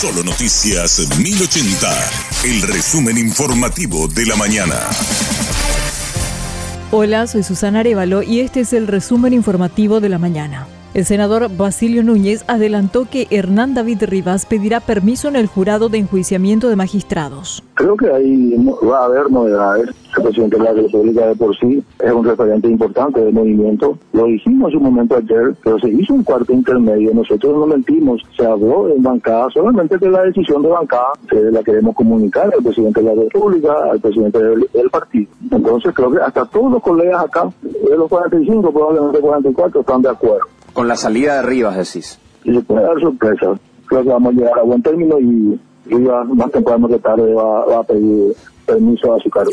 Solo Noticias 1080, el resumen informativo de la mañana. Hola, soy Susana Arevalo y este es el resumen informativo de la mañana. El senador Basilio Núñez adelantó que Hernán David Rivas pedirá permiso en el jurado de enjuiciamiento de magistrados. Creo que ahí va a haber novedades. El presidente de la República de por sí es un referente importante del movimiento. Lo dijimos un momento ayer, pero se hizo un cuarto intermedio. Nosotros no mentimos. Se habló en bancada solamente de la decisión de bancada que la queremos comunicar al presidente de la República, al presidente del partido. Entonces creo que hasta todos los colegas acá, de los 45, probablemente 44, están de acuerdo con la salida de Rivas, decís. Y se puede dar sorpresa. Creo que vamos a llegar a buen término y Rivas más temprano que tarde va, a pedir permiso a su cargo.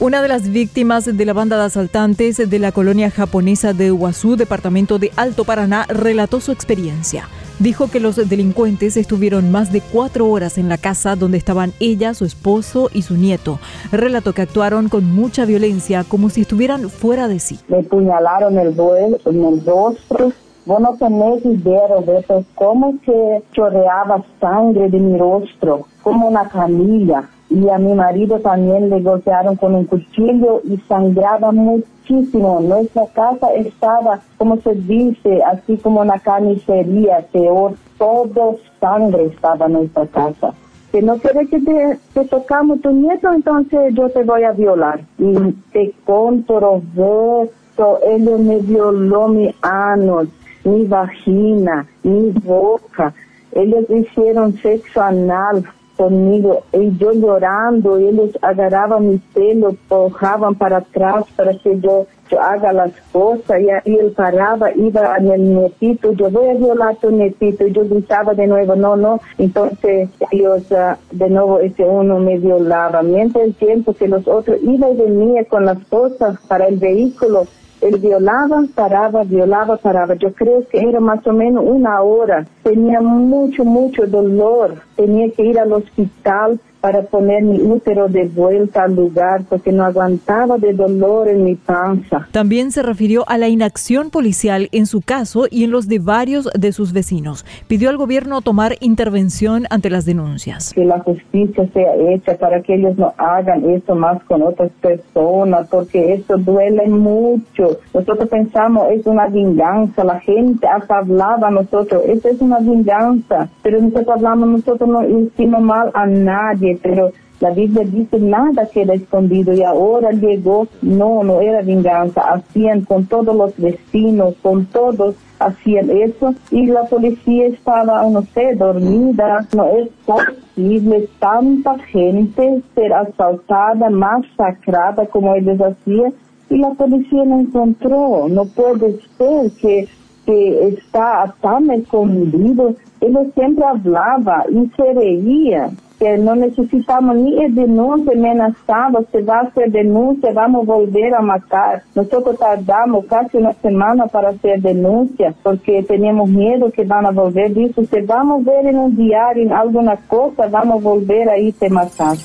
Una de las víctimas de la banda de asaltantes de la colonia japonesa de Huazú, departamento de Alto Paraná, relató su experiencia. Dijo que los delincuentes estuvieron más de cuatro horas en la casa donde estaban ella, su esposo y su nieto. Relató que actuaron con mucha violencia, como si estuvieran fuera de sí. Me puñalaron el duelo, en el rostro. Vos no tenés idea, Roberto, cómo que chorreaba sangre de mi rostro, como una camilla y a mi marido también le golpearon con un cuchillo y sangraba muchísimo. Nuestra casa estaba, como se dice, así como una carnicería, peor, todo sangre estaba en nuestra casa. Que no quiere que te, tocamos tu nieto, entonces yo te voy a violar. Y te conto, Roberto, él me violó mi ano, mi vagina, mi boca. Ellos hicieron sexo anal conmigo y yo llorando, ellos agarraban mi pelo, pojaban para atrás para que yo, haga las cosas y, él paraba, iba en el netito, yo voy a violar tu netito y yo gritaba de nuevo, no, no, entonces ellos uh, de nuevo ese uno me violaba, mientras el tiempo que los otros iba y venía con las cosas para el vehículo, él violaba, paraba, violaba, paraba. Yo creo que era más o menos una hora. Tenía mucho, mucho dolor. Tenía que ir al hospital para poner mi útero de vuelta al lugar porque no aguantaba de dolor en mi panza. También se refirió a la inacción policial en su caso y en los de varios de sus vecinos. Pidió al gobierno tomar intervención ante las denuncias. Que la justicia sea hecha para que ellos no hagan esto más con otras personas porque eso duele mucho. Nosotros pensamos es una venganza, la gente hasta hablaba a nosotros, esto es una venganza, pero nosotros hablamos, nosotros no hicimos mal a nadie pero la Biblia dice nada queda escondido y ahora llegó, no, no era venganza, hacían con todos los vecinos, con todos hacían eso y la policía estaba, no sé, dormida, no es posible tanta gente ser asaltada, masacrada como ellos hacían y la policía no encontró, no puede ser que que está tan escondido, él siempre hablaba y se reía que no necesitamos ni denuncia amenazada, se va a hacer denuncia, vamos a volver a matar. Nosotros tardamos casi una semana para hacer denuncia porque tenemos miedo que a volver disso. Se vamos a ver en un diario, en alguna cosa, vamos a volver ahí te matar.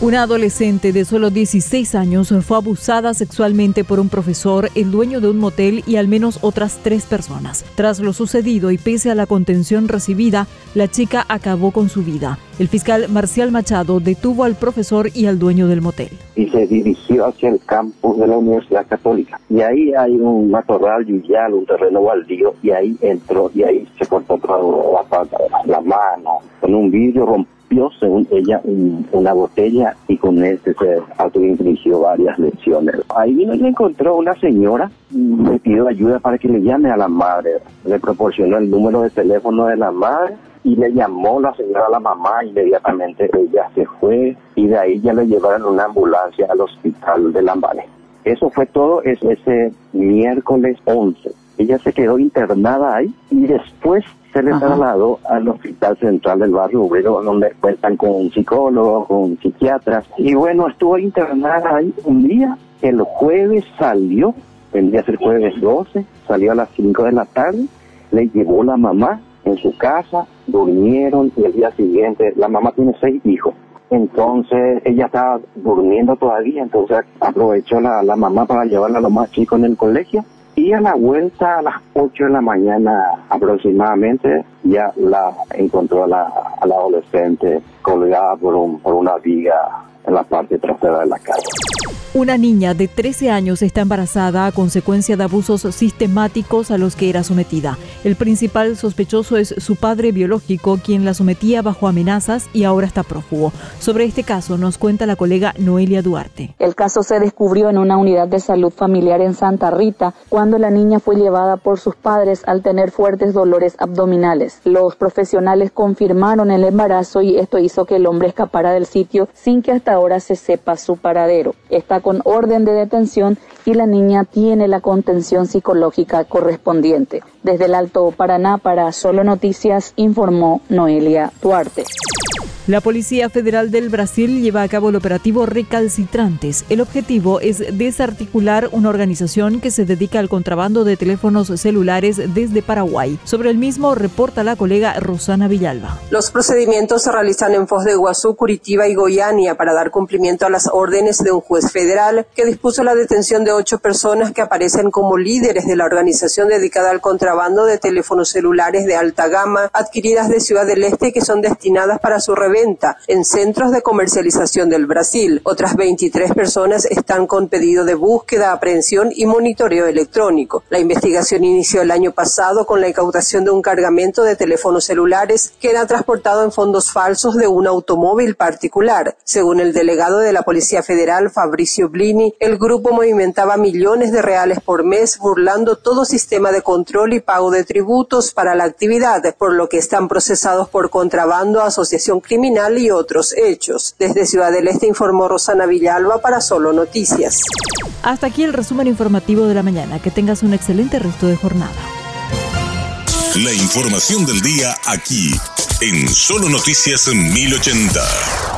Una adolescente de solo 16 años fue abusada sexualmente por un profesor, el dueño de un motel y al menos otras tres personas. Tras lo sucedido y pese a la contención recibida, la chica acabó con su vida. El fiscal Marcial Machado detuvo al profesor y al dueño del motel. Y se dirigió hacia el campus de la Universidad Católica. Y ahí hay un matorral yuyial, un terreno baldío, y ahí entró y ahí con un vidrio rompido según ella, una botella y con este se autoinfligió varias lesiones. Ahí vino y encontró una señora, le pidió ayuda para que le llame a la madre. Le proporcionó el número de teléfono de la madre y le llamó la señora a la mamá, inmediatamente ella se fue y de ahí ya le llevaron una ambulancia al hospital de Lambanes. Eso fue todo ese miércoles 11. Ella se quedó internada ahí y después se le trasladó al Hospital Central del Barrio Obrero, donde cuentan con psicólogos, con psiquiatras. Y bueno, estuvo internada ahí un día. El jueves salió, vendría a ser jueves 12, salió a las 5 de la tarde, le llevó la mamá en su casa, durmieron y el día siguiente, la mamá tiene seis hijos. Entonces ella estaba durmiendo todavía, entonces aprovechó la, la mamá para llevarla a lo más chico en el colegio Y a la vuelta a las 8 de la mañana aproximadamente ya la encontró a la, a la adolescente colgada por, un, por una viga en la parte trasera de la casa. Una niña de 13 años está embarazada a consecuencia de abusos sistemáticos a los que era sometida. El principal sospechoso es su padre biológico, quien la sometía bajo amenazas y ahora está prófugo. Sobre este caso nos cuenta la colega Noelia Duarte. El caso se descubrió en una unidad de salud familiar en Santa Rita cuando la niña fue llevada por sus padres al tener fuertes dolores abdominales. Los profesionales confirmaron el embarazo y esto hizo que el hombre escapara del sitio sin que hasta ahora se sepa su paradero. Con orden de detención y la niña tiene la contención psicológica correspondiente. Desde el Alto Paraná para Solo Noticias informó Noelia Duarte. La Policía Federal del Brasil lleva a cabo el operativo Recalcitrantes. El objetivo es desarticular una organización que se dedica al contrabando de teléfonos celulares desde Paraguay. Sobre el mismo reporta la colega Rosana Villalba. Los procedimientos se realizan en Foz de Iguazú, Curitiba y Goiânia para dar cumplimiento a las órdenes de un juez federal que dispuso la detención de ocho personas que aparecen como líderes de la organización dedicada al contrabando de teléfonos celulares de alta gama adquiridas de Ciudad del Este que son destinadas para su venta en centros de comercialización del Brasil. Otras 23 personas están con pedido de búsqueda, aprehensión y monitoreo electrónico. La investigación inició el año pasado con la incautación de un cargamento de teléfonos celulares que era transportado en fondos falsos de un automóvil particular. Según el delegado de la Policía Federal, Fabricio Blini, el grupo movimentaba millones de reales por mes burlando todo sistema de control y pago de tributos para la actividad, por lo que están procesados por contrabando, asociación criminal y otros hechos. Desde Ciudad del Este informó Rosana Villalba para Solo Noticias. Hasta aquí el resumen informativo de la mañana. Que tengas un excelente resto de jornada. La información del día aquí, en Solo Noticias 1080.